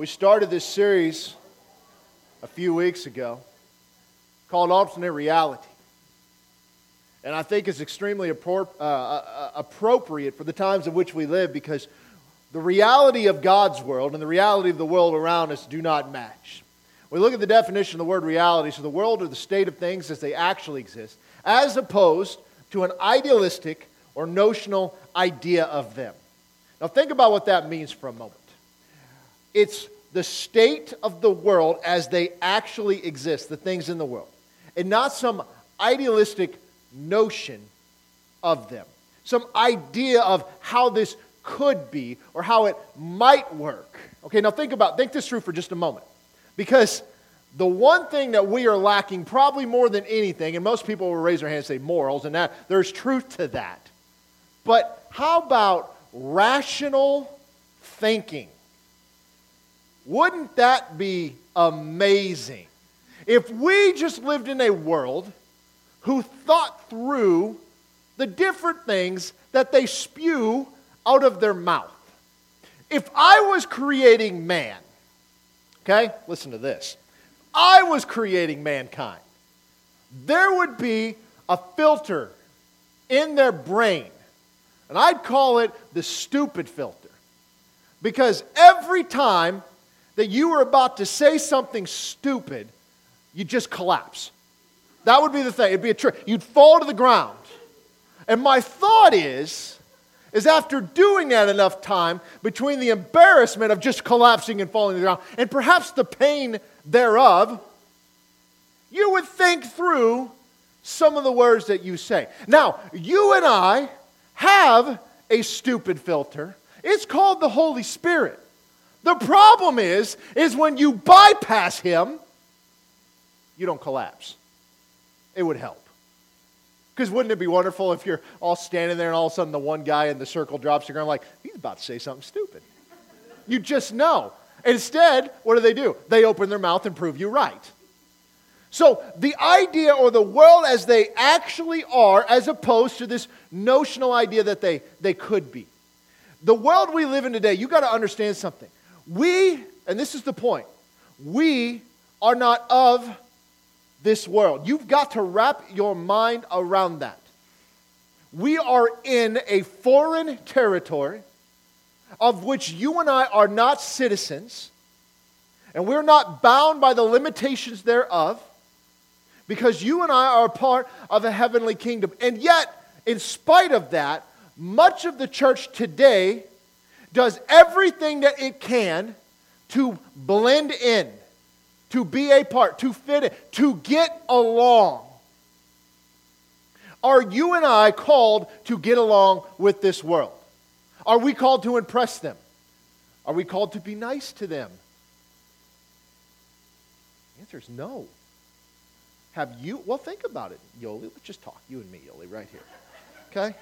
We started this series a few weeks ago called Alternate Reality. And I think it's extremely appro- uh, uh, appropriate for the times in which we live because the reality of God's world and the reality of the world around us do not match. We look at the definition of the word reality, so the world or the state of things as they actually exist, as opposed to an idealistic or notional idea of them. Now, think about what that means for a moment. It's the state of the world as they actually exist, the things in the world, and not some idealistic notion of them, some idea of how this could be or how it might work. Okay, now think about think this through for just a moment. Because the one thing that we are lacking probably more than anything, and most people will raise their hand and say morals, and that there's truth to that. But how about rational thinking? Wouldn't that be amazing? If we just lived in a world who thought through the different things that they spew out of their mouth. If I was creating man, okay, listen to this. I was creating mankind. There would be a filter in their brain, and I'd call it the stupid filter. Because every time that you were about to say something stupid, you'd just collapse. That would be the thing. It'd be a trick. You'd fall to the ground. And my thought is, is after doing that enough time, between the embarrassment of just collapsing and falling to the ground, and perhaps the pain thereof, you would think through some of the words that you say. Now, you and I have a stupid filter. It's called the Holy Spirit. The problem is, is when you bypass him, you don't collapse. It would help. Because wouldn't it be wonderful if you're all standing there and all of a sudden the one guy in the circle drops, you're going like, he's about to say something stupid. You just know. Instead, what do they do? They open their mouth and prove you right. So, the idea or the world as they actually are, as opposed to this notional idea that they, they could be. The world we live in today, you got to understand something. We, and this is the point, we are not of this world. You've got to wrap your mind around that. We are in a foreign territory of which you and I are not citizens, and we're not bound by the limitations thereof, because you and I are part of a heavenly kingdom. And yet, in spite of that, much of the church today does everything that it can to blend in to be a part, to fit in, to get along. Are you and I called to get along with this world? Are we called to impress them? Are we called to be nice to them? The answer is no. Have you? Well, think about it, Yoli. Let's just talk, you and me, Yoli, right here. Okay?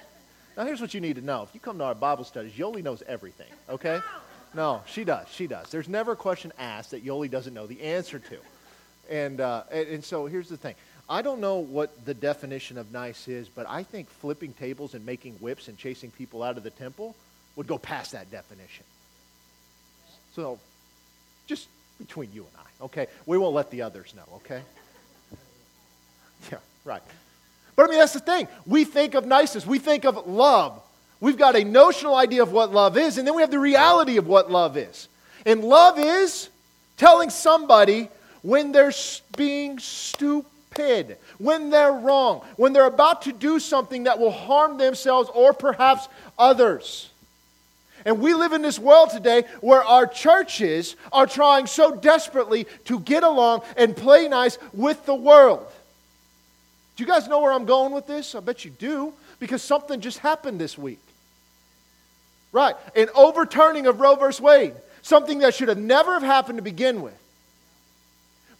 Now, here's what you need to know. If you come to our Bible studies, Yoli knows everything, okay? No, she does. She does. There's never a question asked that Yoli doesn't know the answer to. And, uh, and, and so here's the thing. I don't know what the definition of nice is, but I think flipping tables and making whips and chasing people out of the temple would go past that definition. So, just between you and I, okay? We won't let the others know, okay? Yeah, right. But I mean, that's the thing. We think of niceness, we think of love, We've got a notional idea of what love is, and then we have the reality of what love is. And love is telling somebody when they're being stupid, when they're wrong, when they're about to do something that will harm themselves or perhaps others. And we live in this world today where our churches are trying so desperately to get along and play nice with the world. Do you guys know where I'm going with this? I bet you do, because something just happened this week. Right. An overturning of Roe versus Wade. Something that should have never have happened to begin with.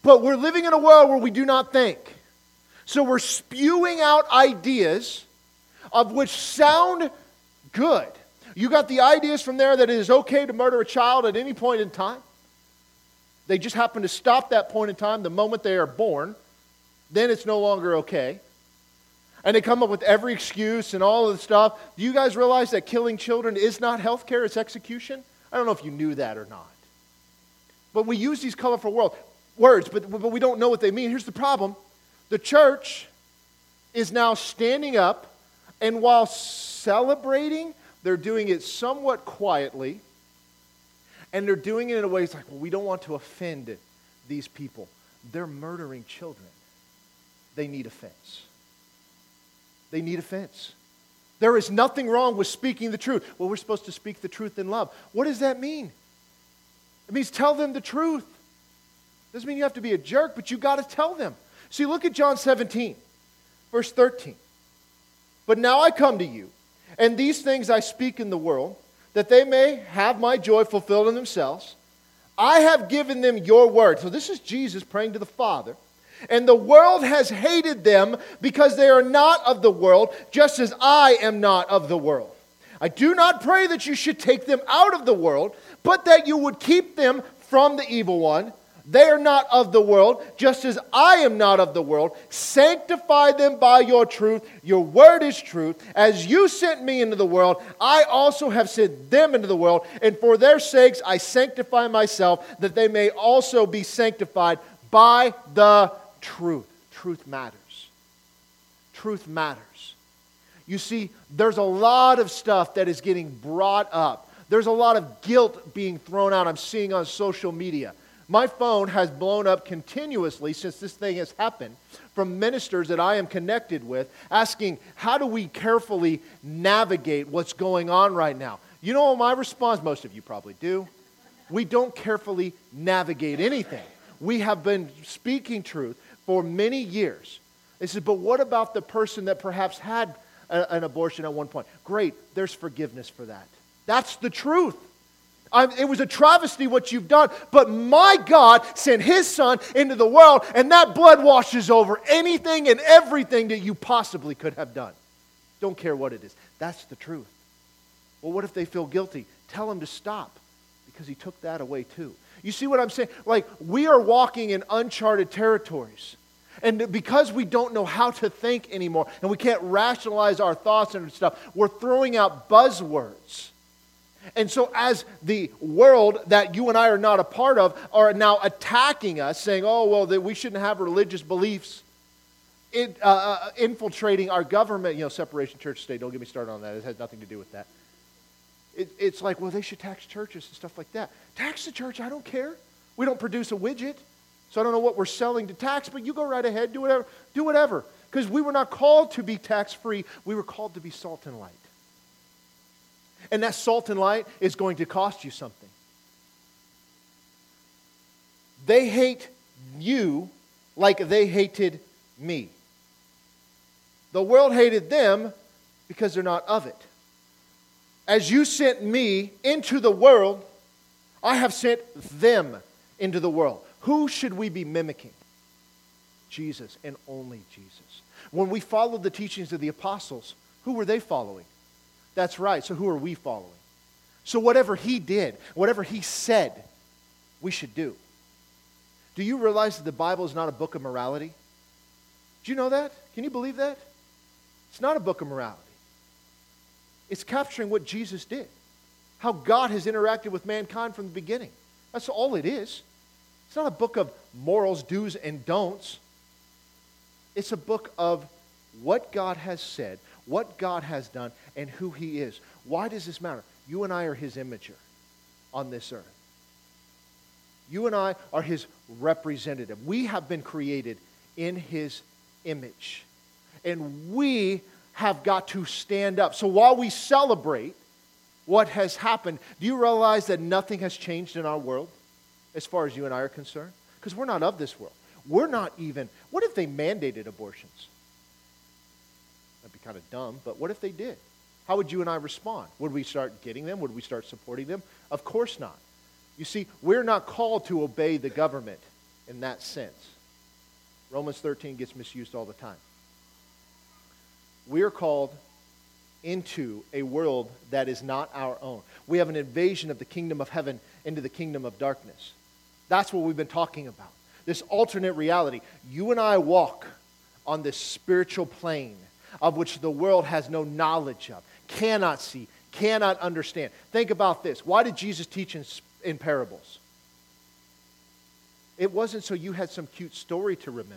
But we're living in a world where we do not think. So we're spewing out ideas of which sound good. You got the ideas from there that it is okay to murder a child at any point in time. They just happen to stop that point in time the moment they are born. Then it's no longer okay and they come up with every excuse and all of the stuff. Do you guys realize that killing children is not health care, it's execution? I don't know if you knew that or not. But we use these colorful world, words, but, but we don't know what they mean. Here's the problem the church is now standing up, and while celebrating, they're doing it somewhat quietly, and they're doing it in a way it's like, well, we don't want to offend these people. They're murdering children. They need offense. They need offense. There is nothing wrong with speaking the truth. Well, we're supposed to speak the truth in love. What does that mean? It means tell them the truth. Doesn't mean you have to be a jerk, but you got to tell them. See, look at John 17, verse 13. But now I come to you, and these things I speak in the world, that they may have my joy fulfilled in themselves. I have given them your word. So this is Jesus praying to the Father. And the world has hated them because they are not of the world, just as I am not of the world. I do not pray that you should take them out of the world, but that you would keep them from the evil one. They are not of the world, just as I am not of the world. Sanctify them by your truth. Your word is truth. As you sent me into the world, I also have sent them into the world. And for their sakes I sanctify myself, that they may also be sanctified by the truth. Truth matters. Truth matters. You see, there's a lot of stuff that is getting brought up. There's a lot of guilt being thrown out. I'm seeing on social media. My phone has blown up continuously since this thing has happened from ministers that I am connected with asking, How do we carefully navigate what's going on right now? You know what my response, most of you probably do. We don't carefully navigate anything. We have been speaking truth for many years. They said, but what about the person that perhaps had a, an abortion at one point? Great, there's forgiveness for that. That's the truth. I'm, it was a travesty what you've done, but my God sent His Son into the world, and that blood washes over anything and everything that you possibly could have done. Don't care what it is. That's the truth. Well, what if they feel guilty? Tell them to stop because He took that away too. You see what I'm saying? Like, we are walking in uncharted territories. And because we don't know how to think anymore and we can't rationalize our thoughts and stuff, we're throwing out buzzwords. And so, as the world that you and I are not a part of are now attacking us, saying, oh, well, that we shouldn't have religious beliefs, it, uh, uh, infiltrating our government, you know, separation church state, don't get me started on that. It has nothing to do with that. It, it's like, well, they should tax churches and stuff like that. Tax the church, I don't care. We don't produce a widget. So I don't know what we're selling to tax, but you go right ahead, do whatever. Do whatever. Because we were not called to be tax free, we were called to be salt and light. And that salt and light is going to cost you something. They hate you like they hated me. The world hated them because they're not of it. As you sent me into the world, I have sent them into the world. Who should we be mimicking? Jesus and only Jesus. When we followed the teachings of the apostles, who were they following? That's right. So who are we following? So whatever he did, whatever he said, we should do. Do you realize that the Bible is not a book of morality? Do you know that? Can you believe that? It's not a book of morality. It's capturing what Jesus did, how God has interacted with mankind from the beginning. That's all it is. It's not a book of morals, do's, and don'ts. It's a book of what God has said, what God has done, and who He is. Why does this matter? You and I are His imager on this earth. You and I are His representative. We have been created in His image. And we have got to stand up. So while we celebrate what has happened, do you realize that nothing has changed in our world? as far as you and I are concerned? Because we're not of this world. We're not even. What if they mandated abortions? That'd be kind of dumb, but what if they did? How would you and I respond? Would we start getting them? Would we start supporting them? Of course not. You see, we're not called to obey the government in that sense. Romans 13 gets misused all the time. We are called into a world that is not our own. We have an invasion of the kingdom of heaven into the kingdom of darkness. That's what we've been talking about. This alternate reality. You and I walk on this spiritual plane of which the world has no knowledge of, cannot see, cannot understand. Think about this. Why did Jesus teach in, in parables? It wasn't so you had some cute story to remember.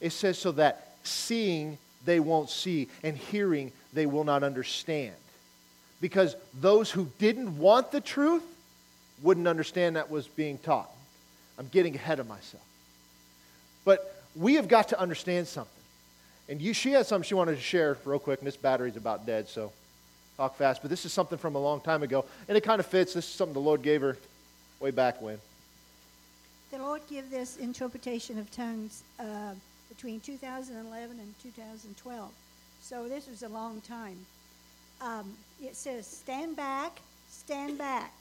It says so that seeing they won't see and hearing they will not understand. Because those who didn't want the truth wouldn't understand that was being taught. I'm getting ahead of myself. But we have got to understand something. And you, she had something she wanted to share real quick, and this battery's about dead, so talk fast. But this is something from a long time ago, and it kind of fits. This is something the Lord gave her way back when. The Lord gave this interpretation of tongues uh, between 2011 and 2012. So this was a long time. Um, it says, Stand back, stand back,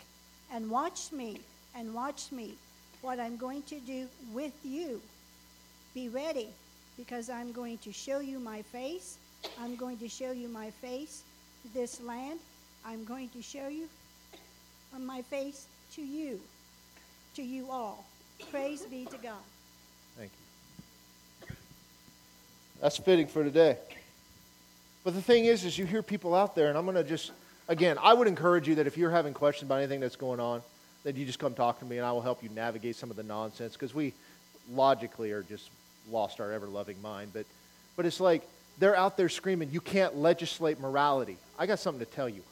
and watch me, and watch me, what I'm going to do with you. Be ready, because I'm going to show you my face. I'm going to show you my face this land. I'm going to show you my face to you, to you all. Praise be to God. Thank you. That's fitting for today. But the thing is, is you hear people out there, and I'm going to just, again, I would encourage you that if you're having questions about anything that's going on, that you just come talk to me, and I will help you navigate some of the nonsense, because we logically are just lost our ever-loving mind. But, but it's like they're out there screaming, you can't legislate morality. I got something to tell you.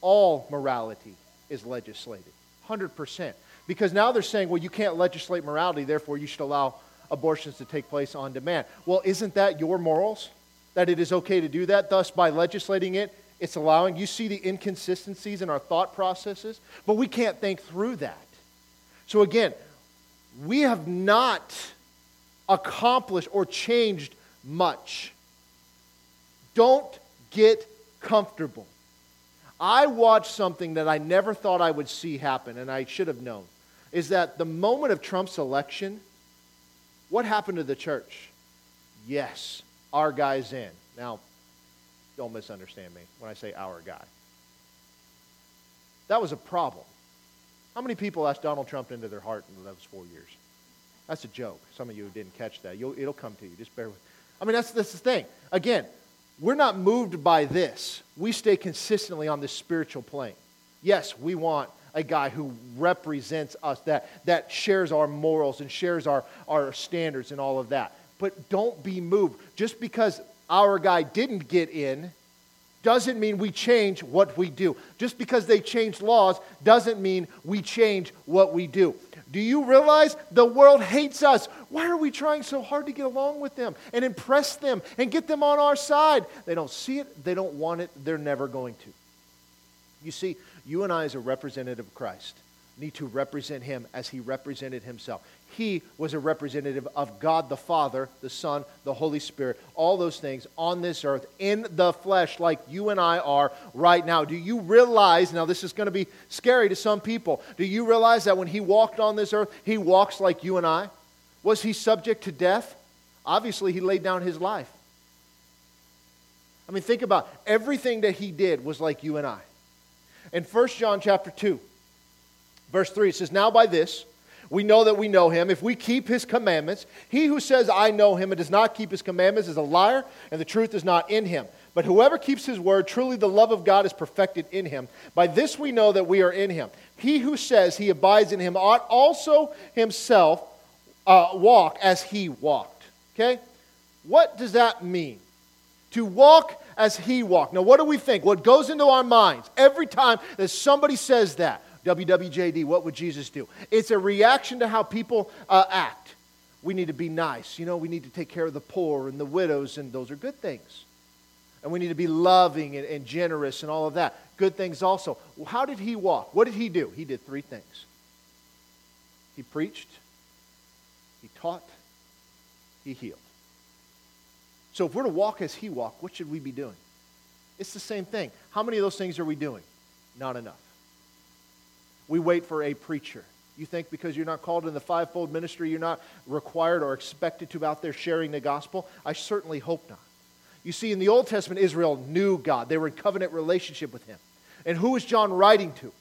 All morality is legislated, 100%. Because now they're saying, well, you can't legislate morality, therefore you should allow abortions to take place on demand. Well, isn't that your morals? That it is okay to do that? Thus, by legislating it, it's allowing. You see the inconsistencies in our thought processes, but we can't think through that. So, again, we have not accomplished or changed much. Don't get comfortable. I watched something that I never thought I would see happen, and I should have known is that the moment of Trump's election, what happened to the church? Yes, our guy's in. Now, don't misunderstand me when I say our guy. That was a problem. How many people asked Donald Trump into their heart in those four years? That's a joke. Some of you didn't catch that. You'll, it'll come to you. Just bear with. I mean, that's, that's the thing. Again, we're not moved by this. We stay consistently on this spiritual plane. Yes, we want a guy who represents us, that, that shares our morals and shares our, our standards and all of that. But don't be moved. Just because our guy didn't get in doesn't mean we change what we do. Just because they change laws doesn't mean we change what we do. Do you realize the world hates us? Why are we trying so hard to get along with them and impress them and get them on our side? They don't see it, they don't want it, they're never going to. You see, you and I, as a representative of Christ, need to represent him as he represented himself. He was a representative of God the Father, the Son, the Holy Spirit, all those things on this earth in the flesh, like you and I are right now. Do you realize, now this is going to be scary to some people, do you realize that when he walked on this earth, he walks like you and I? Was he subject to death? Obviously, he laid down his life. I mean, think about it. everything that he did was like you and I. In 1 John chapter 2, verse 3, it says, Now by this we know that we know him if we keep his commandments. He who says, I know him, and does not keep his commandments is a liar, and the truth is not in him. But whoever keeps his word, truly the love of God is perfected in him. By this we know that we are in him. He who says he abides in him ought also himself uh, walk as he walked. Okay? What does that mean? To walk as he walked. Now, what do we think? What goes into our minds every time that somebody says that? WWJD, what would Jesus do? It's a reaction to how people uh, act. We need to be nice. You know, we need to take care of the poor and the widows, and those are good things. And we need to be loving and, and generous and all of that. Good things also. Well, how did he walk? What did he do? He did three things he preached, he taught, he healed. So if we're to walk as he walked, what should we be doing? It's the same thing. How many of those things are we doing? Not enough. We wait for a preacher. You think because you're not called in the fivefold ministry, you're not required or expected to be out there sharing the gospel? I certainly hope not. You see, in the Old Testament, Israel knew God. They were in covenant relationship with Him. And who is John writing to?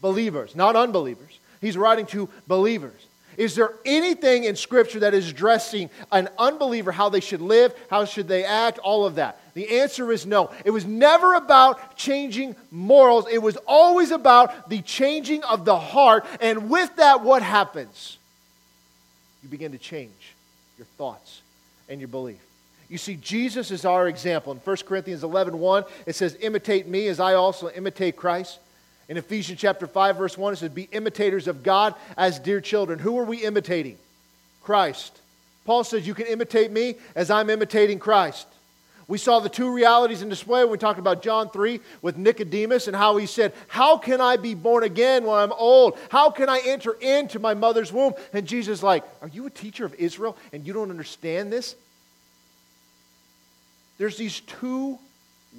Believers, not unbelievers. He's writing to believers. Is there anything in Scripture that is addressing an unbeliever, how they should live, how should they act, all of that? The answer is no. It was never about changing morals, it was always about the changing of the heart. And with that, what happens? you begin to change your thoughts and your belief. You see, Jesus is our example. In 1 Corinthians 11 1, it says, Imitate me as I also imitate Christ. In Ephesians chapter 5, verse 1, it says, Be imitators of God as dear children. Who are we imitating? Christ. Paul says, You can imitate me as I'm imitating Christ. We saw the two realities in display when we talked about John 3 with Nicodemus and how he said, How can I be born again when I'm old? How can I enter into my mother's womb? And Jesus like, Are you a teacher of Israel and you don't understand this? There's these two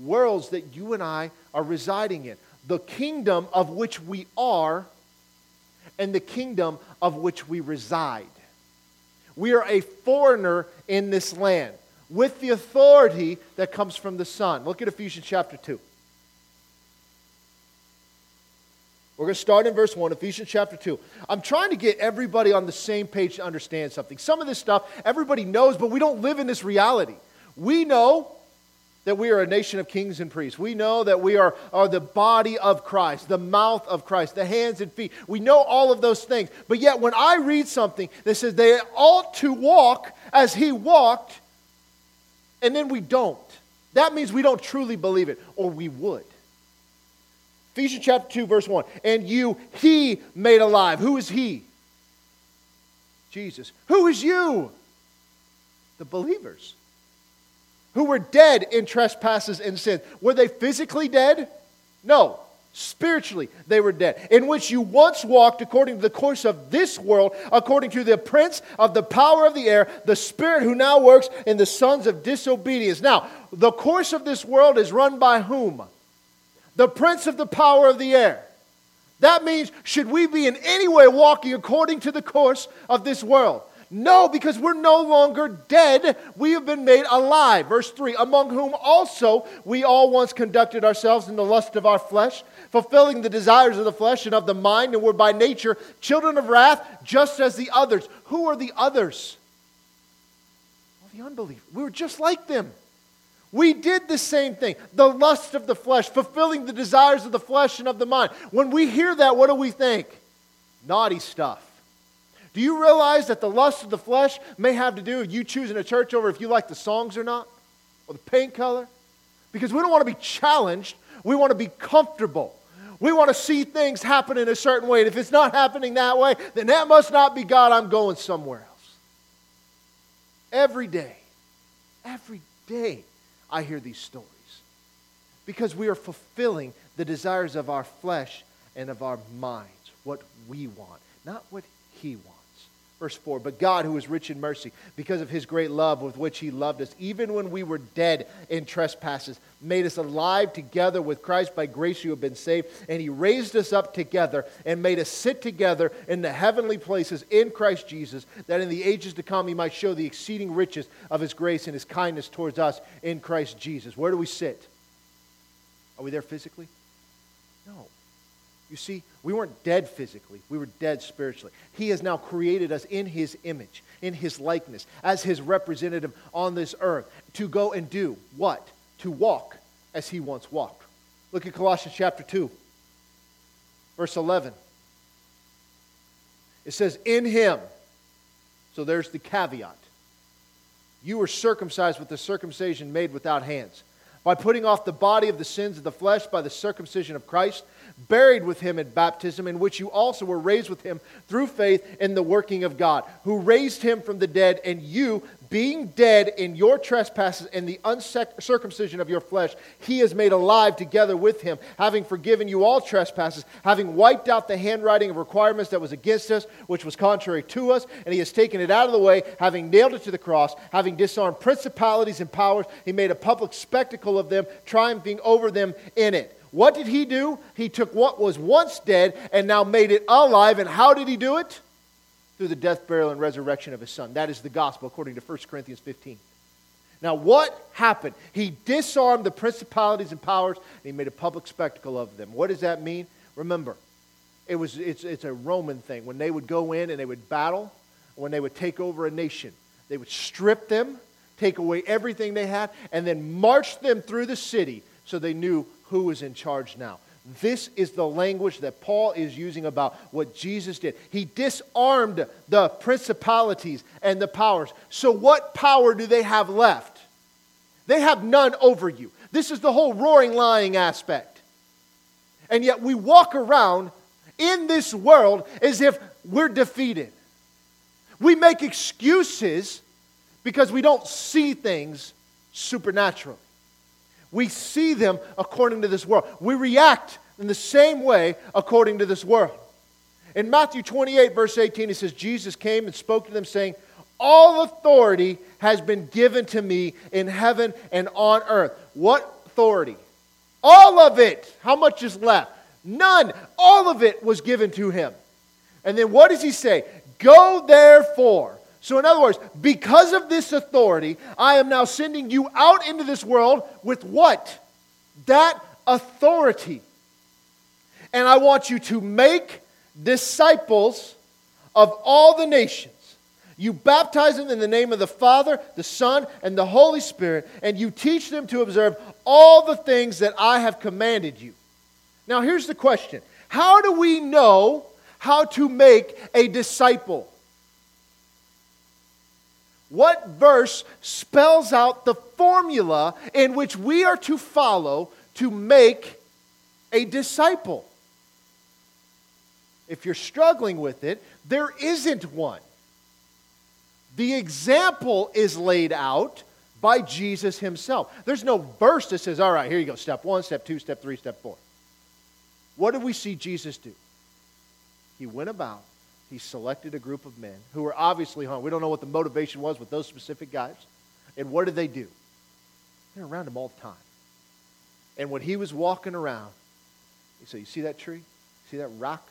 worlds that you and I are residing in the kingdom of which we are and the kingdom of which we reside. We are a foreigner in this land with the authority that comes from the Son. Look at Ephesians chapter 2. We're going to start in verse 1, Ephesians chapter 2. I'm trying to get everybody on the same page to understand something. Some of this stuff everybody knows, but we don't live in this reality. We know that we are a nation of kings and priests. We know that we are, are the body of Christ, the mouth of Christ, the hands and feet. We know all of those things. But yet, when I read something that says they ought to walk as he walked, and then we don't, that means we don't truly believe it, or we would. Ephesians chapter 2, verse 1. And you, he made alive. Who is he? Jesus. Who is you? The believers who were dead in trespasses and sins. Were they physically dead? No. Spiritually, they were dead. In which you once walked according to the course of this world, according to the prince of the power of the air, the spirit who now works in the sons of disobedience. Now, the course of this world is run by whom? The prince of the power of the air. That means, should we be in any way walking according to the course of this world? No, because we're no longer dead. We have been made alive. Verse 3 Among whom also we all once conducted ourselves in the lust of our flesh, fulfilling the desires of the flesh and of the mind, and were by nature children of wrath, just as the others. Who are the others? Well, the unbelievers. We were just like them. We did the same thing. The lust of the flesh, fulfilling the desires of the flesh and of the mind. When we hear that, what do we think? Naughty stuff. Do you realize that the lust of the flesh may have to do with you choosing a church over if you like the songs or not? Or the paint color? Because we don't want to be challenged. We want to be comfortable. We want to see things happen in a certain way. And if it's not happening that way, then that must not be God. I'm going somewhere else. Every day, every day, I hear these stories. Because we are fulfilling the desires of our flesh and of our minds, what we want, not what He wants. Verse 4 But God, who is rich in mercy, because of his great love with which he loved us, even when we were dead in trespasses, made us alive together with Christ. By grace you have been saved. And he raised us up together and made us sit together in the heavenly places in Christ Jesus, that in the ages to come he might show the exceeding riches of his grace and his kindness towards us in Christ Jesus. Where do we sit? Are we there physically? No. You see, we weren't dead physically, we were dead spiritually. He has now created us in His image, in His likeness, as His representative on this earth to go and do what? To walk as He once walked. Look at Colossians chapter 2, verse 11. It says, In Him. So there's the caveat. You were circumcised with the circumcision made without hands, by putting off the body of the sins of the flesh by the circumcision of Christ buried with him in baptism, in which you also were raised with him through faith in the working of God, who raised him from the dead, and you, being dead in your trespasses and the uncircumcision of your flesh, he has made alive together with him, having forgiven you all trespasses, having wiped out the handwriting of requirements that was against us, which was contrary to us, and he has taken it out of the way, having nailed it to the cross, having disarmed principalities and powers, he made a public spectacle of them, triumphing over them in it. What did he do? He took what was once dead and now made it alive. And how did he do it? Through the death, burial, and resurrection of his son. That is the gospel according to 1 Corinthians 15. Now, what happened? He disarmed the principalities and powers and he made a public spectacle of them. What does that mean? Remember, it was, it's, it's a Roman thing. When they would go in and they would battle, when they would take over a nation, they would strip them, take away everything they had, and then march them through the city so they knew who was in charge now. This is the language that Paul is using about what Jesus did. He disarmed the principalities and the powers. So, what power do they have left? They have none over you. This is the whole roaring, lying aspect. And yet, we walk around in this world as if we're defeated. We make excuses because we don't see things supernaturally. We see them according to this world. We react in the same way according to this world. In Matthew 28, verse 18, it says, Jesus came and spoke to them, saying, All authority has been given to me in heaven and on earth. What authority? All of it. How much is left? None. All of it was given to him. And then what does he say? Go therefore so, in other words, because of this authority, I am now sending you out into this world with what? That authority. And I want you to make disciples of all the nations. You baptize them in the name of the Father, the Son, and the Holy Spirit, and you teach them to observe all the things that I have commanded you. Now, here's the question How do we know how to make a disciple? What verse spells out the formula in which we are to follow to make a disciple? If you're struggling with it, there isn't one. The example is laid out by Jesus himself. There's no verse that says, all right, here you go, step one, step two, step three, step four. What did we see Jesus do? He went about he selected a group of men who were obviously hungry. We don't know what the motivation was with those specific guys. And what did they do? They're around him all the time. And when he was walking around, he said, You see that tree? See that rock?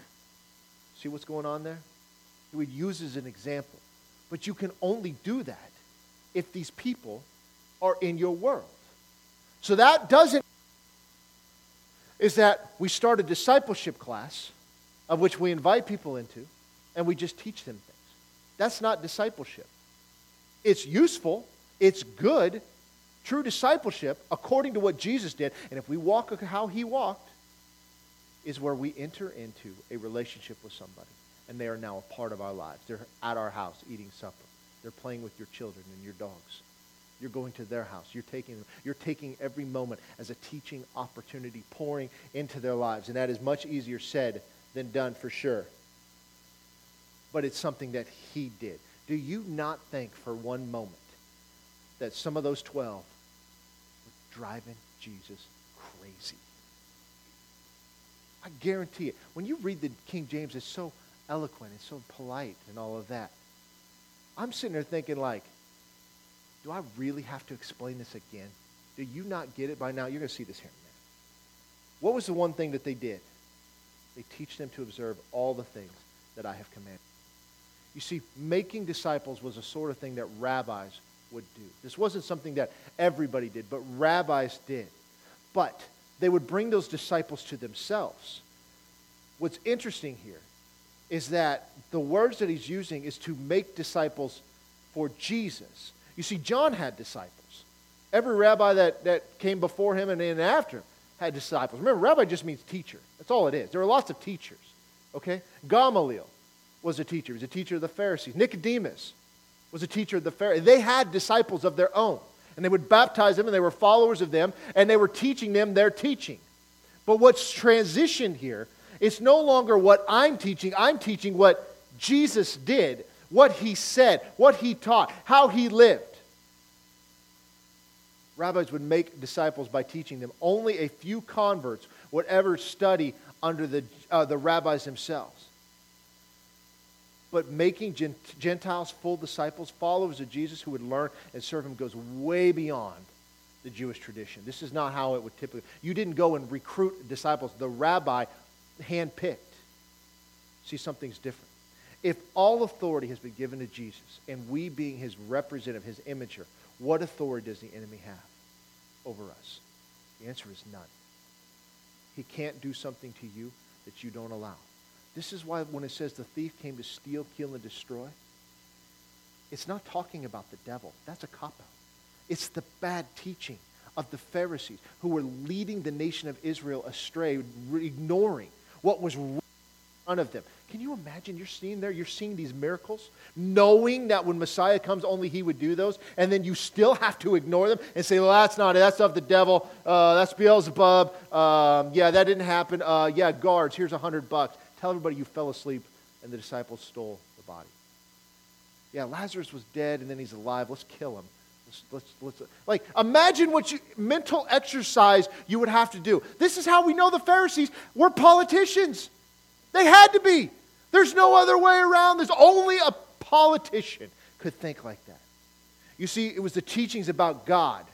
See what's going on there? He would use as an example. But you can only do that if these people are in your world. So that doesn't is that we start a discipleship class of which we invite people into and we just teach them things. That's not discipleship. It's useful, it's good. True discipleship, according to what Jesus did, and if we walk how he walked, is where we enter into a relationship with somebody. And they are now a part of our lives. They're at our house eating supper. They're playing with your children and your dogs. You're going to their house. You're taking. You're taking every moment as a teaching opportunity, pouring into their lives. And that is much easier said than done for sure but it's something that he did. Do you not think for one moment that some of those 12 were driving Jesus crazy? I guarantee it. When you read the King James, it's so eloquent, it's so polite and all of that. I'm sitting there thinking like, do I really have to explain this again? Do you not get it by now? You're going to see this here in a minute. What was the one thing that they did? They teach them to observe all the things that I have commanded. You see, making disciples was a sort of thing that rabbis would do. This wasn't something that everybody did, but rabbis did. But they would bring those disciples to themselves. What's interesting here is that the words that he's using is to make disciples for Jesus. You see, John had disciples. Every rabbi that, that came before him and then after had disciples. Remember, rabbi just means teacher. That's all it is. There are lots of teachers. Okay? Gamaliel was a teacher. He was a teacher of the Pharisees. Nicodemus was a teacher of the Pharisees. They had disciples of their own, and they would baptize them, and they were followers of them, and they were teaching them their teaching. But what's transitioned here, it's no longer what I'm teaching. I'm teaching what Jesus did, what he said, what he taught, how he lived. Rabbis would make disciples by teaching them. Only a few converts would ever study under the, uh, the rabbis themselves. But making Gentiles full disciples, followers of Jesus who would learn and serve him, goes way beyond the Jewish tradition. This is not how it would typically. You didn't go and recruit disciples. The rabbi handpicked. See, something's different. If all authority has been given to Jesus, and we being his representative, his imager, what authority does the enemy have over us? The answer is none. He can't do something to you that you don't allow. This is why when it says the thief came to steal, kill, and destroy, it's not talking about the devil. That's a cop out. It's the bad teaching of the Pharisees who were leading the nation of Israel astray, ignoring what was right in front of them. Can you imagine? You're seeing there, you're seeing these miracles, knowing that when Messiah comes, only he would do those, and then you still have to ignore them and say, well, that's not it. That's of the devil. Uh, that's Beelzebub. Um, yeah, that didn't happen. Uh, yeah, guards, here's a hundred bucks. Tell everybody you fell asleep and the disciples stole the body. Yeah, Lazarus was dead and then he's alive. Let's kill him. Let's, let's, let's, like, imagine what you, mental exercise you would have to do. This is how we know the Pharisees were politicians. They had to be. There's no other way around. There's only a politician could think like that. You see, it was the teachings about God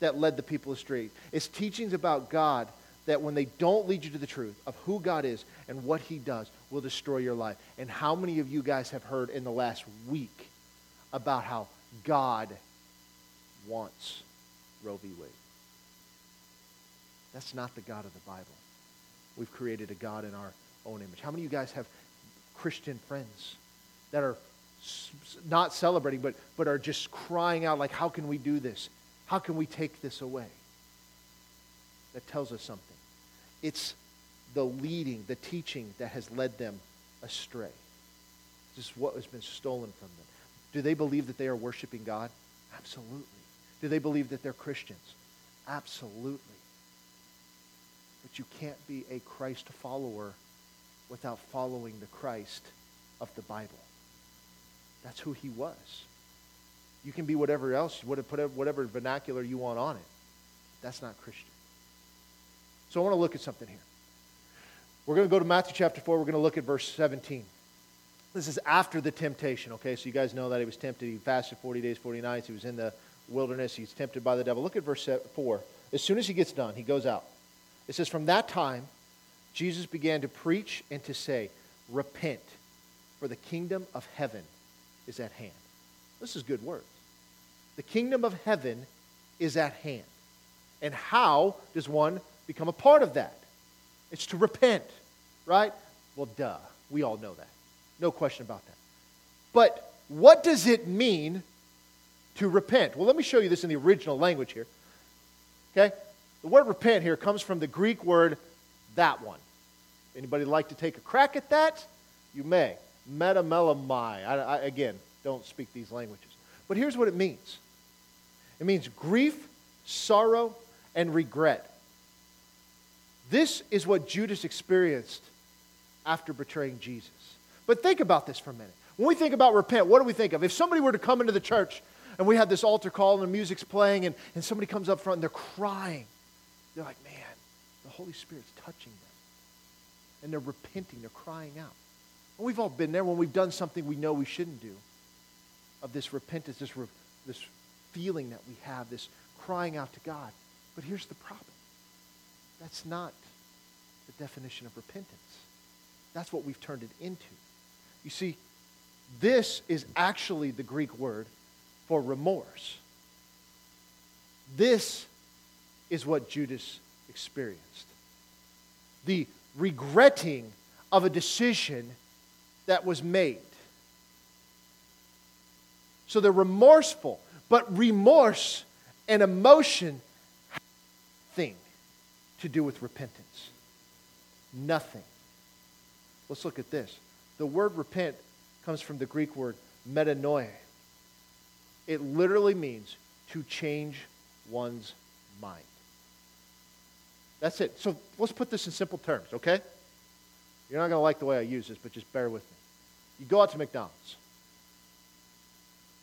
that led the people astray. It's teachings about God that when they don't lead you to the truth of who God is and what he does will destroy your life. And how many of you guys have heard in the last week about how God wants Roe v. Wade? That's not the God of the Bible. We've created a God in our own image. How many of you guys have Christian friends that are not celebrating, but, but are just crying out, like, how can we do this? How can we take this away? That tells us something. It's the leading, the teaching that has led them astray. This is what has been stolen from them. Do they believe that they are worshiping God? Absolutely. Do they believe that they're Christians? Absolutely. But you can't be a Christ follower without following the Christ of the Bible. That's who he was. You can be whatever else, whatever, whatever vernacular you want on it. That's not Christian. So I want to look at something here. We're going to go to Matthew chapter 4. We're going to look at verse 17. This is after the temptation, okay? So you guys know that he was tempted. He fasted 40 days, 40 nights. He was in the wilderness. He's tempted by the devil. Look at verse 4. As soon as he gets done, he goes out. It says, From that time, Jesus began to preach and to say, Repent, for the kingdom of heaven is at hand. This is good words. The kingdom of heaven is at hand. And how does one become a part of that? It's to repent, right? Well, duh. We all know that. No question about that. But what does it mean to repent? Well, let me show you this in the original language here. Okay? The word repent here comes from the Greek word that one. Anybody like to take a crack at that? You may. Metamelamai. I, I, again, don't speak these languages. But here's what it means it means grief, sorrow, and regret. This is what Judas experienced after betraying Jesus. But think about this for a minute. When we think about repent, what do we think of? If somebody were to come into the church and we have this altar call and the music's playing and, and somebody comes up front and they're crying, they're like, man, the Holy Spirit's touching them and they're repenting, they're crying out. And we've all been there when we've done something we know we shouldn't do. Of this repentance, this, re- this feeling that we have, this crying out to God. But here's the problem that's not the definition of repentance. That's what we've turned it into. You see, this is actually the Greek word for remorse. This is what Judas experienced. The regretting of a decision that was made. So they're remorseful, but remorse and emotion to do with repentance. Nothing. Let's look at this. The word repent comes from the Greek word metanoia. It literally means to change one's mind. That's it. So let's put this in simple terms, okay? You're not going to like the way I use this, but just bear with me. You go out to McDonald's.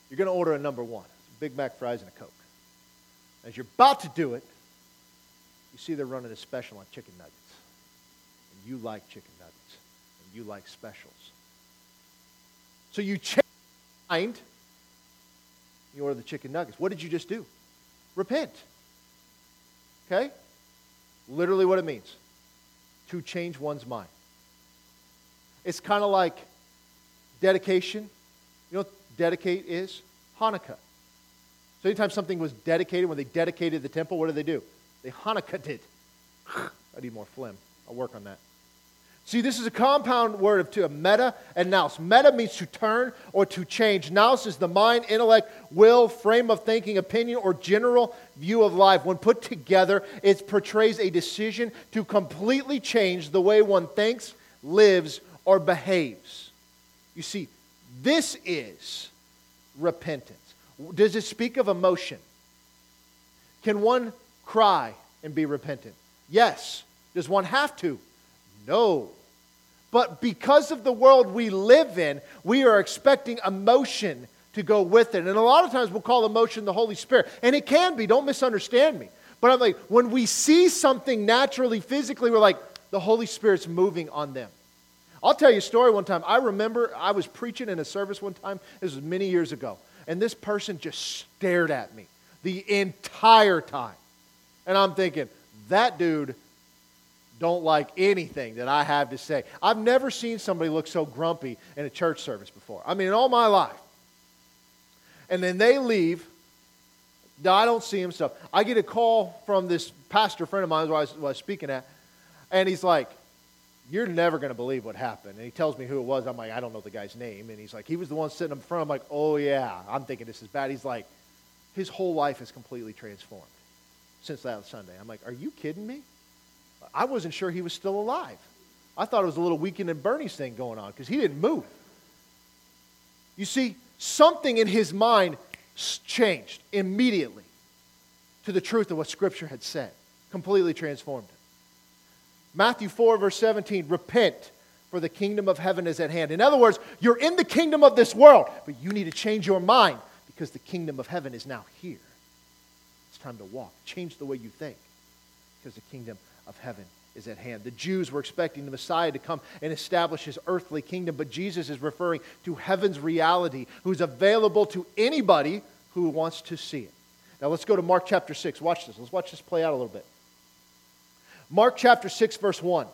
You're going to order a number one Big Mac fries and a Coke. As you're about to do it, you see they're running a special on chicken nuggets. And you like chicken nuggets. And you like specials. So you change mind. You order the chicken nuggets. What did you just do? Repent. Okay? Literally what it means to change one's mind. It's kind of like dedication. You know what dedicate is? Hanukkah. So anytime something was dedicated, when they dedicated the temple, what did they do? They Hanukkah did. I need more phlegm. I'll work on that. See, this is a compound word of two, meta and nous. Meta means to turn or to change. Nous is the mind, intellect, will, frame of thinking, opinion, or general view of life. When put together, it portrays a decision to completely change the way one thinks, lives, or behaves. You see, this is repentance. Does it speak of emotion? Can one cry and be repentant? Yes. Does one have to? No. But because of the world we live in, we are expecting emotion to go with it. And a lot of times we'll call emotion the Holy Spirit. And it can be, don't misunderstand me. But I'm like, when we see something naturally, physically, we're like, the Holy Spirit's moving on them. I'll tell you a story one time. I remember I was preaching in a service one time, this was many years ago, and this person just stared at me the entire time. And I'm thinking, that dude don't like anything that I have to say. I've never seen somebody look so grumpy in a church service before. I mean, in all my life. And then they leave. I don't see him stuff. I get a call from this pastor friend of mine who I was, was speaking at, and he's like, You're never going to believe what happened. And he tells me who it was. I'm like, I don't know the guy's name. And he's like, He was the one sitting up front. I'm like, Oh, yeah. I'm thinking this is bad. He's like, His whole life is completely transformed since that Sunday. I'm like, Are you kidding me? I wasn't sure he was still alive. I thought it was a little weekend at Bernie's thing going on because he didn't move. You see, something in his mind changed immediately to the truth of what Scripture had said, completely transformed him. Matthew 4, verse 17 repent, for the kingdom of heaven is at hand. In other words, you're in the kingdom of this world, but you need to change your mind because the kingdom of heaven is now here. Time to walk. Change the way you think because the kingdom of heaven is at hand. The Jews were expecting the Messiah to come and establish his earthly kingdom, but Jesus is referring to heaven's reality, who's available to anybody who wants to see it. Now let's go to Mark chapter 6. Watch this. Let's watch this play out a little bit. Mark chapter 6, verse 1.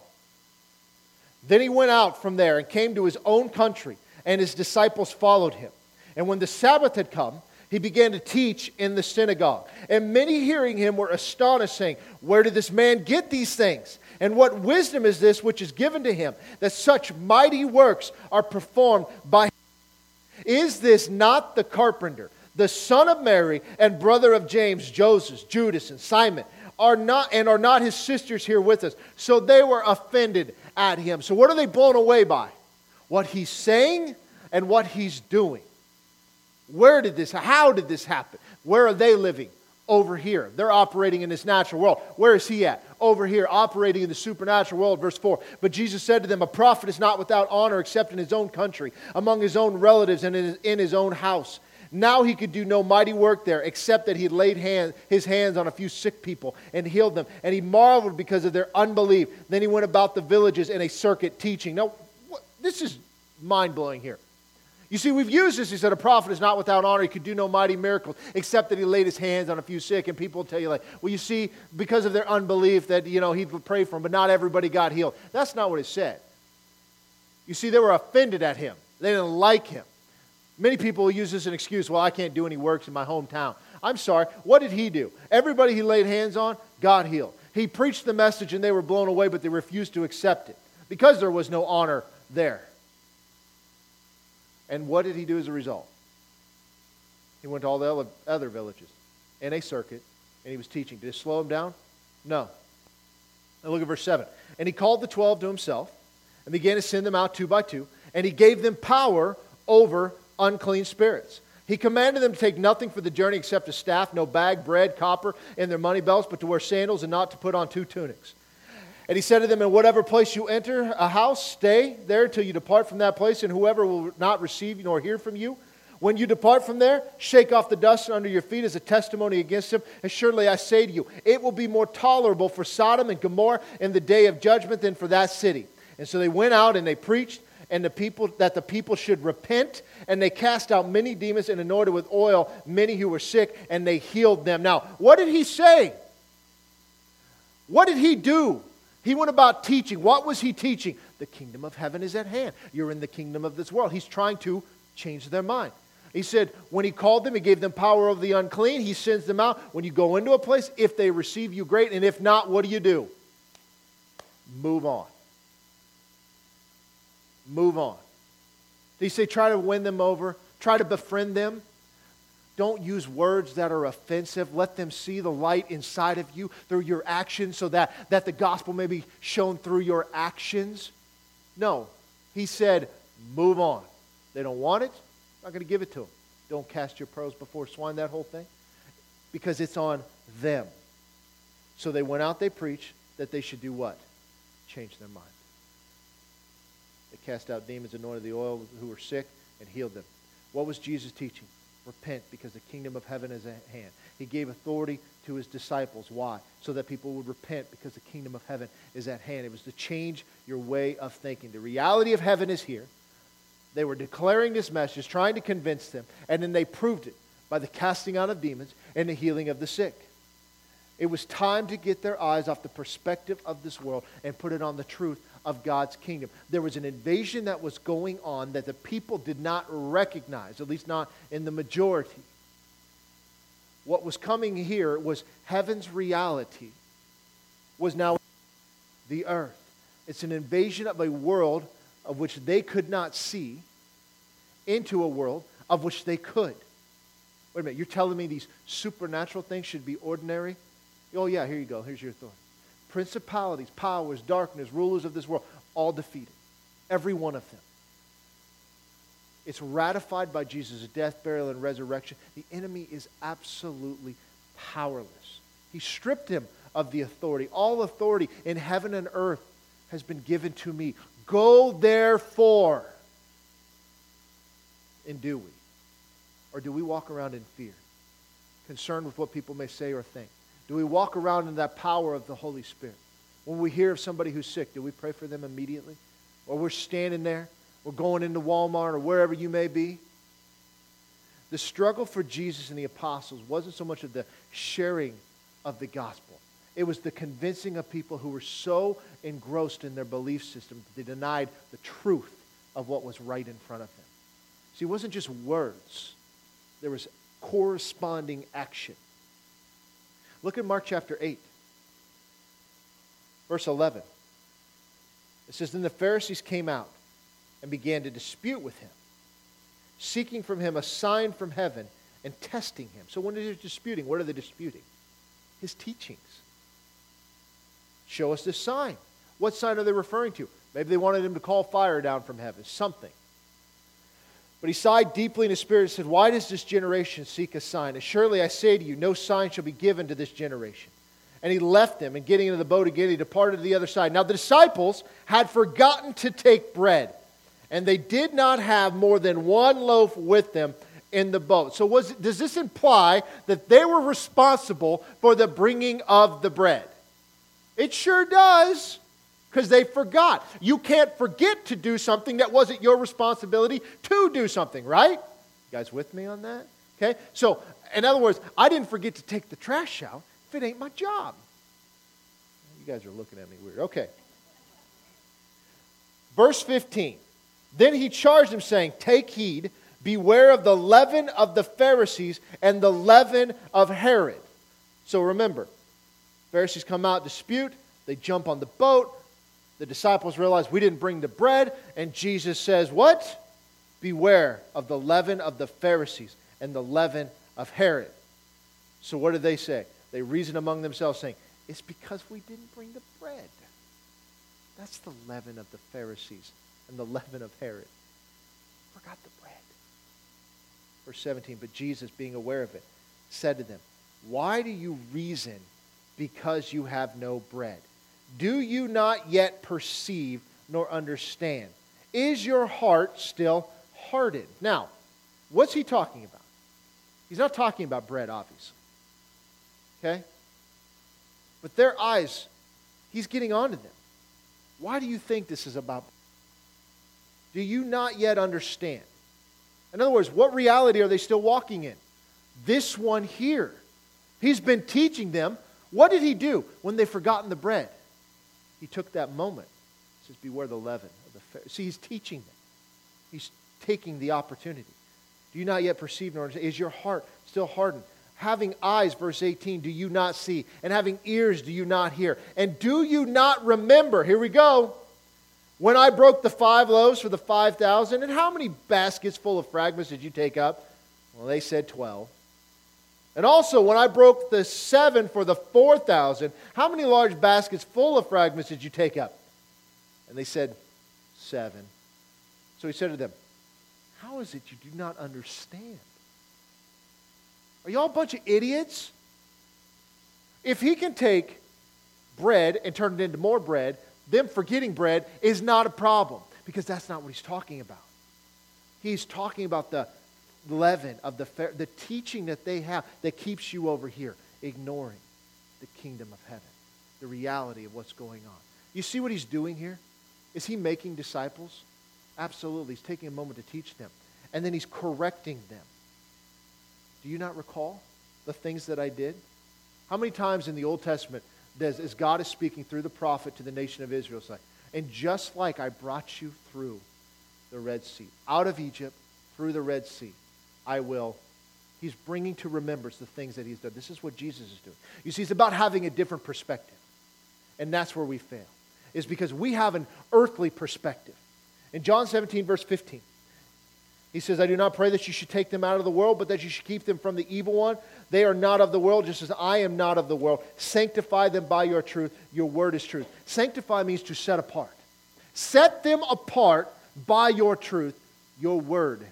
Then he went out from there and came to his own country, and his disciples followed him. And when the Sabbath had come, he began to teach in the synagogue. And many hearing him were astonished, saying, Where did this man get these things? And what wisdom is this which is given to him, that such mighty works are performed by him? Is this not the carpenter, the son of Mary, and brother of James, Joseph, Judas, and Simon? Are not and are not his sisters here with us? So they were offended at him. So what are they blown away by? What he's saying and what he's doing. Where did this, how did this happen? Where are they living? Over here. They're operating in this natural world. Where is he at? Over here, operating in the supernatural world. Verse 4. But Jesus said to them, A prophet is not without honor except in his own country, among his own relatives, and in his, own house. Now he could do no mighty work there, except that he laid hand, his hands on a few sick people and healed them. And he marveled because of their unbelief. Then he went about the villages in a circuit teaching. Now, what, this is mind blowing here. You see, we've used this. He said, A prophet is not without honor. He could do no mighty miracles, except that he laid his hands on a few sick. And people tell you, like, well, you see, because of their unbelief, that, you know, he'd pray for them, but not everybody got healed. That's not what it said. You see, they were offended at him, they didn't like him. Many people use this as an excuse, well, I can't do any works in my hometown. I'm sorry. What did he do? Everybody he laid hands on, got healed. He preached the message and they were blown away, but they refused to accept it because there was no honor there. And what did he do as a result? He went to all the other villages in a circuit and he was teaching. Did it slow him down? No. Now look at verse 7. And he called the twelve to himself and began to send them out two by two, and he gave them power over unclean spirits. He commanded them to take nothing for the journey except a staff, no bag, bread, copper in their money belts, but to wear sandals and not to put on two tunics. And he said to them, In whatever place you enter a house, stay there till you depart from that place, and whoever will not receive nor hear from you, when you depart from there, shake off the dust under your feet as a testimony against him. And surely I say to you, it will be more tolerable for Sodom and Gomorrah in the day of judgment than for that city. And so they went out and they preached and the people that the people should repent and they cast out many demons and anointed with oil many who were sick and they healed them now what did he say what did he do he went about teaching. What was he teaching? The kingdom of heaven is at hand. You're in the kingdom of this world. He's trying to change their mind. He said, when he called them, he gave them power over the unclean. He sends them out. When you go into a place, if they receive you, great. And if not, what do you do? Move on. move on. Did he say try to win them over? Try to befriend them? Don't use words that are offensive. Let them see the light inside of you through your actions so that, that the gospel may be shown through your actions. No. He said, move on. They don't want it, I'm not going to give it to them. Don't cast your pearls before swine, that whole thing. Because it's on them. So they went out, they preached that they should do what? Change their mind. They cast out demons, anointed the oil who were sick, and healed them. What was Jesus teaching? Repent because the kingdom of heaven is at hand. He gave authority to his disciples. Why? So that people would repent because the kingdom of heaven is at hand. It was to change your way of thinking. The reality of heaven is here. They were declaring this message, trying to convince them, and then they proved it by the casting out of demons and the healing of the sick. It was time to get their eyes off the perspective of this world and put it on the truth of God's kingdom. There was an invasion that was going on that the people did not recognize, at least not in the majority. What was coming here was heaven's reality, was now the earth. It's an invasion of a world of which they could not see into a world of which they could. Wait a minute, you're telling me these supernatural things should be ordinary? Oh, yeah, here you go. Here's your thought. Principalities, powers, darkness, rulers of this world, all defeated. Every one of them. It's ratified by Jesus' death, burial, and resurrection. The enemy is absolutely powerless. He stripped him of the authority. All authority in heaven and earth has been given to me. Go therefore. And do we? Or do we walk around in fear, concerned with what people may say or think? Do we walk around in that power of the Holy Spirit? When we hear of somebody who's sick, do we pray for them immediately? Or we're standing there, we're going into Walmart or wherever you may be. The struggle for Jesus and the apostles wasn't so much of the sharing of the gospel. It was the convincing of people who were so engrossed in their belief system that they denied the truth of what was right in front of them. See, it wasn't just words, there was corresponding action. Look at Mark chapter 8, verse 11. It says, Then the Pharisees came out and began to dispute with him, seeking from him a sign from heaven and testing him. So when they're disputing, what are they disputing? His teachings. Show us this sign. What sign are they referring to? Maybe they wanted him to call fire down from heaven, something. But he sighed deeply in his spirit and said, Why does this generation seek a sign? And surely I say to you, no sign shall be given to this generation. And he left them, and getting into the boat again, he departed to the other side. Now the disciples had forgotten to take bread, and they did not have more than one loaf with them in the boat. So was, does this imply that they were responsible for the bringing of the bread? It sure does because they forgot. You can't forget to do something that wasn't your responsibility to do something, right? You guys with me on that? Okay? So, in other words, I didn't forget to take the trash out if it ain't my job. You guys are looking at me weird. Okay. Verse 15. Then he charged them, saying, Take heed, beware of the leaven of the Pharisees and the leaven of Herod. So remember, Pharisees come out, dispute, they jump on the boat, the disciples realize we didn't bring the bread, and Jesus says, What? Beware of the leaven of the Pharisees and the leaven of Herod. So what did they say? They reason among themselves, saying, It's because we didn't bring the bread. That's the leaven of the Pharisees and the leaven of Herod. Forgot the bread. Verse 17, but Jesus, being aware of it, said to them, Why do you reason because you have no bread? Do you not yet perceive nor understand? Is your heart still hardened? Now, what's he talking about? He's not talking about bread, obviously. Okay? But their eyes, he's getting onto them. Why do you think this is about? Do you not yet understand? In other words, what reality are they still walking in? This one here. He's been teaching them. What did he do when they've forgotten the bread? He took that moment. He says, Beware the leaven of the Pharisees. See, he's teaching them. He's taking the opportunity. Do you not yet perceive nor? Is your heart still hardened? Having eyes, verse 18, do you not see? And having ears, do you not hear? And do you not remember? Here we go. When I broke the five loaves for the 5,000, and how many baskets full of fragments did you take up? Well, they said 12. And also, when I broke the seven for the 4,000, how many large baskets full of fragments did you take up? And they said, Seven. So he said to them, How is it you do not understand? Are y'all a bunch of idiots? If he can take bread and turn it into more bread, them forgetting bread is not a problem because that's not what he's talking about. He's talking about the leaven of the, the teaching that they have that keeps you over here, ignoring the kingdom of heaven, the reality of what's going on. You see what he's doing here? Is he making disciples? Absolutely. He's taking a moment to teach them. And then he's correcting them. Do you not recall the things that I did? How many times in the Old Testament does, as God is speaking through the prophet to the nation of Israel, say, and just like I brought you through the Red Sea, out of Egypt, through the Red Sea, I will. He's bringing to remembrance the things that he's done. This is what Jesus is doing. You see, it's about having a different perspective. And that's where we fail, is because we have an earthly perspective. In John 17, verse 15, he says, I do not pray that you should take them out of the world, but that you should keep them from the evil one. They are not of the world, just as I am not of the world. Sanctify them by your truth. Your word is truth. Sanctify means to set apart. Set them apart by your truth. Your word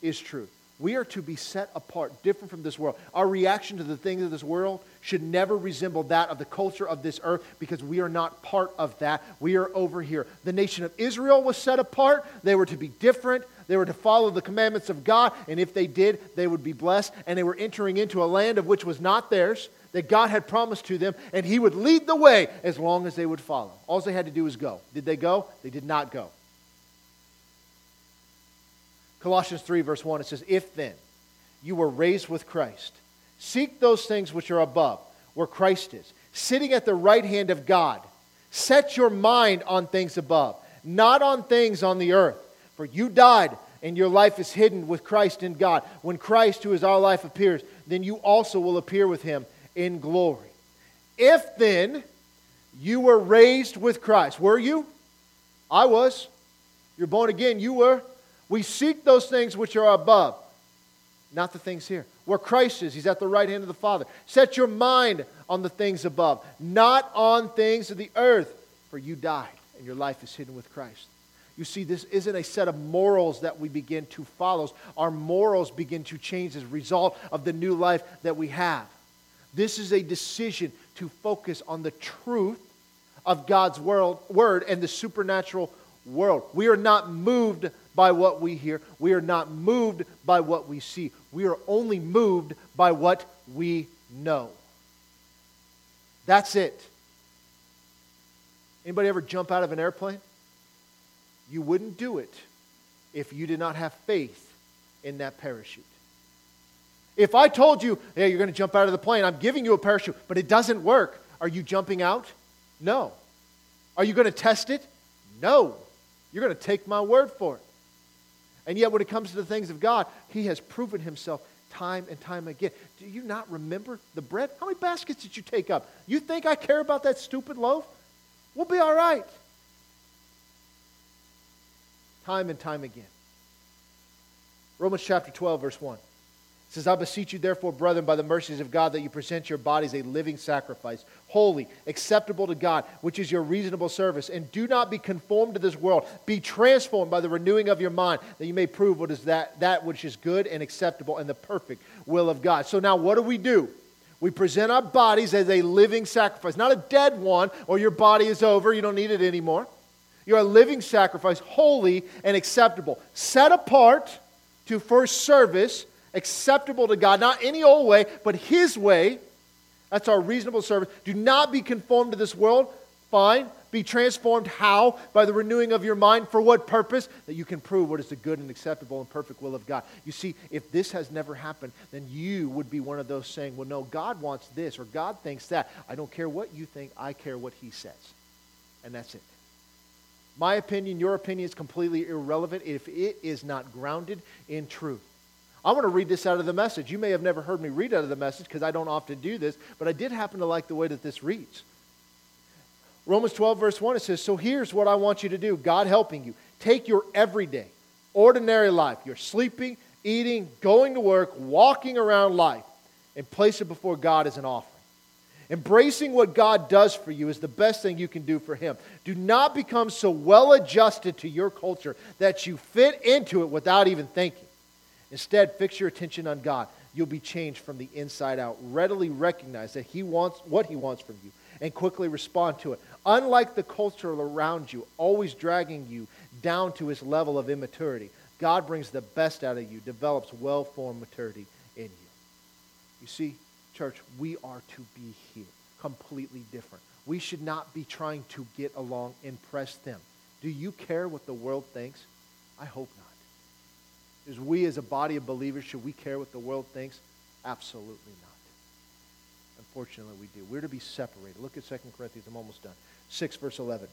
is truth. We are to be set apart, different from this world. Our reaction to the things of this world should never resemble that of the culture of this earth because we are not part of that. We are over here. The nation of Israel was set apart. They were to be different. They were to follow the commandments of God, and if they did, they would be blessed. And they were entering into a land of which was not theirs, that God had promised to them, and He would lead the way as long as they would follow. All they had to do was go. Did they go? They did not go. Colossians 3, verse 1, it says, If then you were raised with Christ, seek those things which are above, where Christ is, sitting at the right hand of God. Set your mind on things above, not on things on the earth. For you died, and your life is hidden with Christ in God. When Christ, who is our life, appears, then you also will appear with him in glory. If then you were raised with Christ, were you? I was. You're born again, you were. We seek those things which are above, not the things here. Where Christ is, he's at the right hand of the Father. Set your mind on the things above, not on things of the earth, for you died, and your life is hidden with Christ. You see, this isn't a set of morals that we begin to follow. Our morals begin to change as a result of the new life that we have. This is a decision to focus on the truth of God's world, word and the supernatural world. We are not moved by what we hear. We are not moved by what we see. We are only moved by what we know. That's it. Anybody ever jump out of an airplane? You wouldn't do it if you did not have faith in that parachute. If I told you, hey, you're going to jump out of the plane, I'm giving you a parachute, but it doesn't work, are you jumping out? No. Are you going to test it? No. You're going to take my word for it. And yet, when it comes to the things of God, He has proven Himself time and time again. Do you not remember the bread? How many baskets did you take up? You think I care about that stupid loaf? We'll be all right time and time again. Romans chapter 12, verse 1 says, I beseech you, therefore, brethren, by the mercies of God, that you present your bodies a living sacrifice, holy, acceptable to God, which is your reasonable service. And do not be conformed to this world. Be transformed by the renewing of your mind, that you may prove what is that, that which is good and acceptable and the perfect will of God. So now, what do we do? We present our bodies as a living sacrifice, not a dead one, or your body is over, you don't need it anymore. You're a living sacrifice, holy and acceptable, set apart to first service, acceptable to God, not any old way, but His way. That's our reasonable service. Do not be conformed to this world. Fine. Be transformed. How? By the renewing of your mind. For what purpose? That you can prove what is the good and acceptable and perfect will of God. You see, if this has never happened, then you would be one of those saying, well, no, God wants this or God thinks that. I don't care what you think. I care what He says. And that's it. My opinion, your opinion is completely irrelevant if it is not grounded in truth. I want to read this out of the message. You may have never heard me read out of the message because I don't often do this, but I did happen to like the way that this reads. Romans 12, verse 1, it says, So here's what I want you to do God helping you. Take your everyday, ordinary life. You're sleeping, eating, going to work, walking around life, and place it before God as an offering. Embracing what God does for you is the best thing you can do for Him. Do not become so well adjusted to your culture that you fit into it without even thinking. Instead, fix your attention on God. You'll be changed from the inside out. Readily recognize that He wants what He wants from you and quickly respond to it. Unlike the culture around you, always dragging you down to His level of immaturity, God brings the best out of you, develops well formed maturity in you. You see, church, we are to be here, completely different. We should not be trying to get along, impress them. Do you care what the world thinks? I hope not. As we as a body of believers, should we care what the world thinks? Absolutely not. Unfortunately, we do. We're to be separated. Look at 2 Corinthians. I'm almost done. 6, verse 11.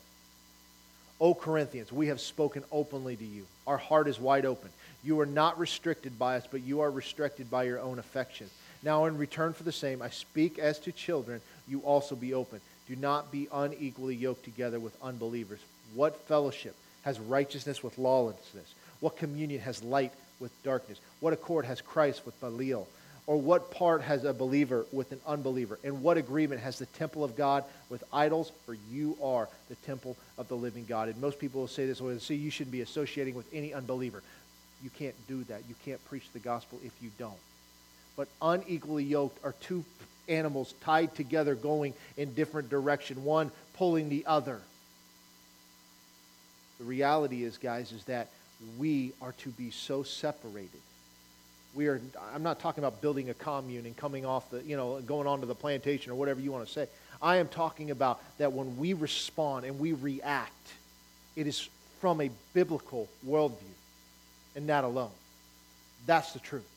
O Corinthians, we have spoken openly to you. Our heart is wide open. You are not restricted by us, but you are restricted by your own affection. Now, in return for the same, I speak as to children, you also be open. Do not be unequally yoked together with unbelievers. What fellowship has righteousness with lawlessness? What communion has light with darkness? What accord has Christ with Belial? Or what part has a believer with an unbeliever? And what agreement has the temple of God with idols? For you are the temple of the living God. And most people will say this, well, see, you shouldn't be associating with any unbeliever. You can't do that. You can't preach the gospel if you don't but unequally yoked are two animals tied together going in different direction, one pulling the other. The reality is, guys, is that we are to be so separated. We are, I'm not talking about building a commune and coming off the, you know, going on to the plantation or whatever you want to say. I am talking about that when we respond and we react, it is from a biblical worldview and that alone. That's the truth.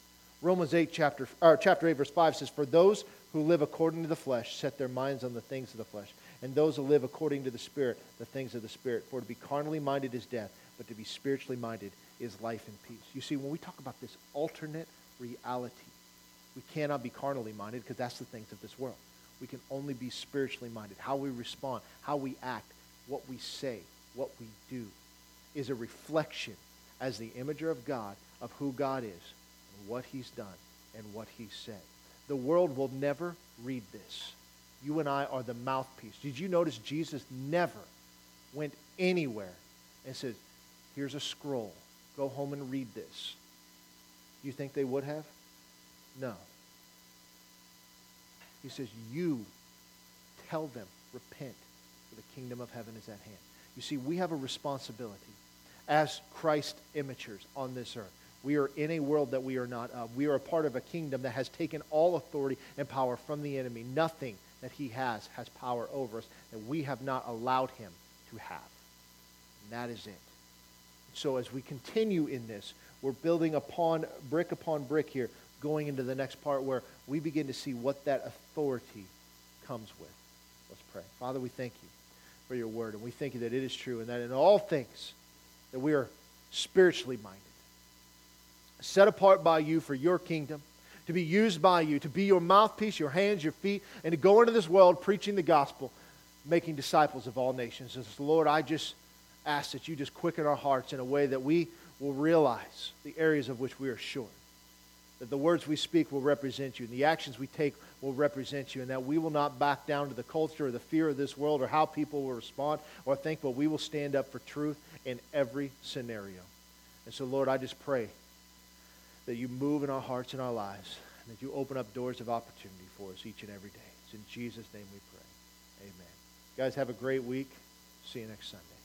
Romans 8, chapter, or chapter 8, verse 5 says, For those who live according to the flesh set their minds on the things of the flesh, and those who live according to the Spirit, the things of the Spirit. For to be carnally minded is death, but to be spiritually minded is life and peace. You see, when we talk about this alternate reality, we cannot be carnally minded because that's the things of this world. We can only be spiritually minded. How we respond, how we act, what we say, what we do is a reflection as the imager of God of who God is and what he's done and what he said. The world will never read this. You and I are the mouthpiece. Did you notice Jesus never went anywhere and said, Here's a scroll. Go home and read this. You think they would have? No. He says, You tell them, repent, for the kingdom of heaven is at hand. You see, we have a responsibility as Christ imatures on this earth. We are in a world that we are not of. We are a part of a kingdom that has taken all authority and power from the enemy. Nothing that he has has power over us that we have not allowed him to have. And that is it. So as we continue in this, we're building upon brick upon brick here, going into the next part where we begin to see what that authority comes with. Let's pray. Father, we thank you for your word, and we thank you that it is true, and that in all things that we are spiritually minded set apart by you for your kingdom, to be used by you, to be your mouthpiece, your hands, your feet, and to go into this world preaching the gospel, making disciples of all nations. And so, Lord, I just ask that you just quicken our hearts in a way that we will realize the areas of which we are short. That the words we speak will represent you, and the actions we take will represent you, and that we will not back down to the culture or the fear of this world or how people will respond or think, but we will stand up for truth in every scenario. And so, Lord, I just pray that you move in our hearts and our lives, and that you open up doors of opportunity for us each and every day. It's in Jesus' name we pray. Amen. Guys, have a great week. See you next Sunday.